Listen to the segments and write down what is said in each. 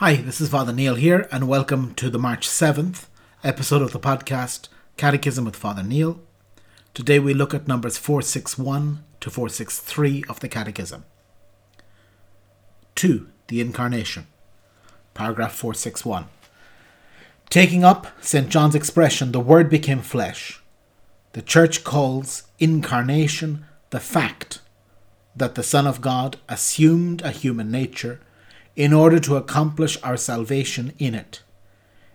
Hi, this is Father Neil here, and welcome to the March 7th episode of the podcast Catechism with Father Neil. Today we look at numbers 461 to 463 of the Catechism. 2. The Incarnation. Paragraph 461. Taking up St. John's expression, the Word became flesh, the Church calls incarnation the fact that the Son of God assumed a human nature in order to accomplish our salvation in it.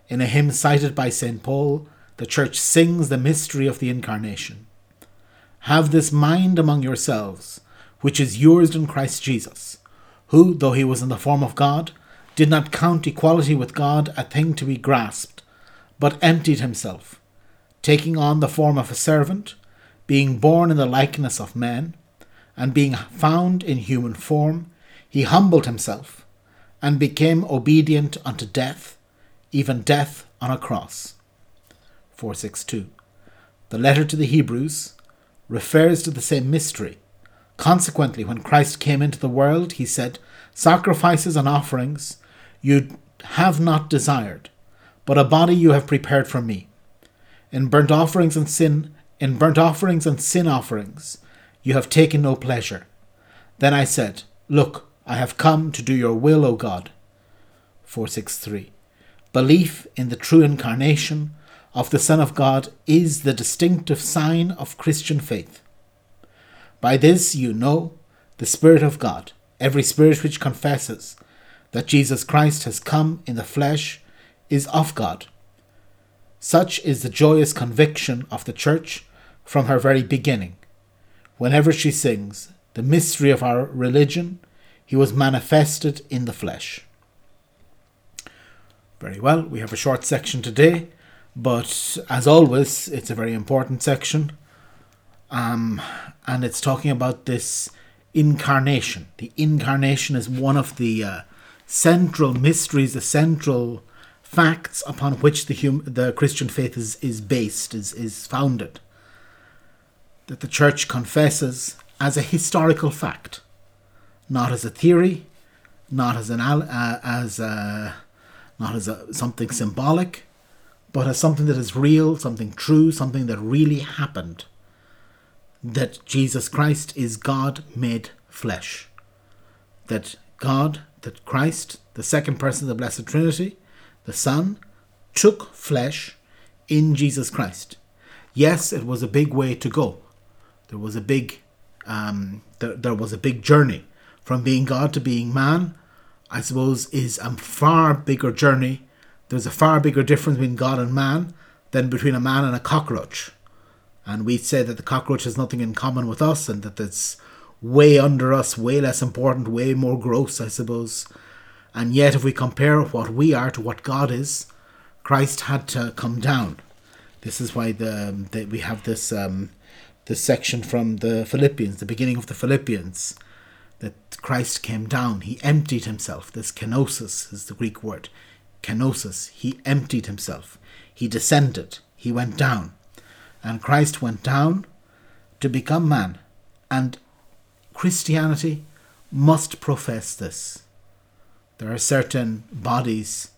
In a hymn cited by St. Paul, the Church sings the mystery of the Incarnation. Have this mind among yourselves, which is yours in Christ Jesus, who, though he was in the form of God, did not count equality with God a thing to be grasped, but emptied himself, taking on the form of a servant, being born in the likeness of men, and being found in human form, he humbled himself, and became obedient unto death, even death on a cross. 462. The letter to the Hebrews refers to the same mystery. Consequently, when Christ came into the world, he said, Sacrifices and offerings you have not desired, but a body you have prepared for me. In burnt offerings and sin, in burnt offerings and sin offerings, you have taken no pleasure. Then I said, Look, I have come to do your will, O God. 463. Belief in the true incarnation of the Son of God is the distinctive sign of Christian faith. By this you know the Spirit of God, every spirit which confesses that Jesus Christ has come in the flesh is of God. Such is the joyous conviction of the Church from her very beginning. Whenever she sings, the mystery of our religion, he was manifested in the flesh. Very well, we have a short section today, but as always, it's a very important section. Um, and it's talking about this incarnation. The incarnation is one of the uh, central mysteries, the central facts upon which the hum- the Christian faith is, is based, is, is founded. That the Church confesses as a historical fact, not as a theory, not as an uh, as a not as a, something symbolic, but as something that is real, something true, something that really happened. That Jesus Christ is God made flesh. That God, that Christ, the second person of the Blessed Trinity, the Son, took flesh in Jesus Christ. Yes, it was a big way to go. There was a big, um, there, there was a big journey from being God to being man I suppose, is a far bigger journey. There's a far bigger difference between God and man than between a man and a cockroach. And we'd say that the cockroach has nothing in common with us and that it's way under us, way less important, way more gross, I suppose. And yet, if we compare what we are to what God is, Christ had to come down. This is why the, the we have this um, this section from the Philippians, the beginning of the Philippians, that Christ came down. He emptied himself. This kenosis is the Greek word. Kenosis. He emptied himself. He descended. He went down. And Christ went down to become man. And Christianity must profess this. There are certain bodies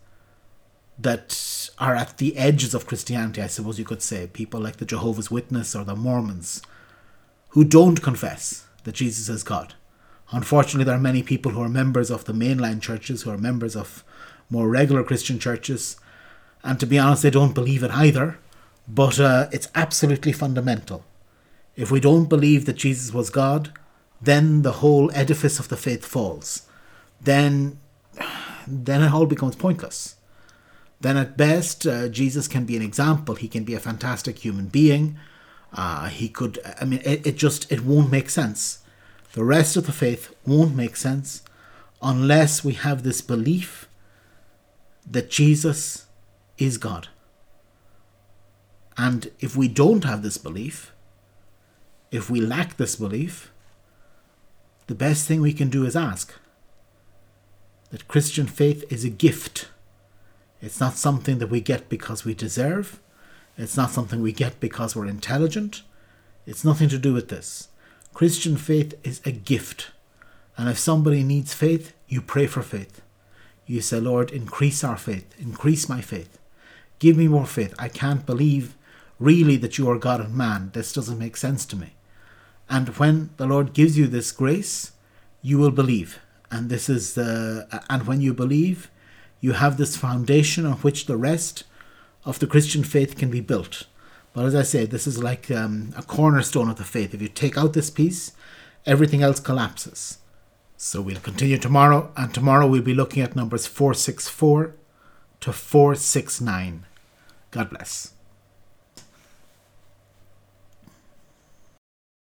that are at the edges of Christianity, I suppose you could say. People like the Jehovah's Witness or the Mormons who don't confess that Jesus is God. Unfortunately, there are many people who are members of the mainline churches, who are members of more regular Christian churches, and to be honest, they don't believe it either. But uh, it's absolutely fundamental. If we don't believe that Jesus was God, then the whole edifice of the faith falls. Then, then it all becomes pointless. Then, at best, uh, Jesus can be an example. He can be a fantastic human being. Uh, he could. I mean, it, it just it won't make sense the rest of the faith won't make sense unless we have this belief that Jesus is God. And if we don't have this belief, if we lack this belief, the best thing we can do is ask. That Christian faith is a gift. It's not something that we get because we deserve. It's not something we get because we're intelligent. It's nothing to do with this. Christian faith is a gift. And if somebody needs faith, you pray for faith. you say, Lord, increase our faith, increase my faith. Give me more faith. I can't believe really that you are God and man. This doesn't make sense to me. And when the Lord gives you this grace, you will believe. And this is the and when you believe, you have this foundation on which the rest of the Christian faith can be built. But as I say, this is like um, a cornerstone of the faith. If you take out this piece, everything else collapses. So we'll continue tomorrow, and tomorrow we'll be looking at numbers 464 to 469. God bless.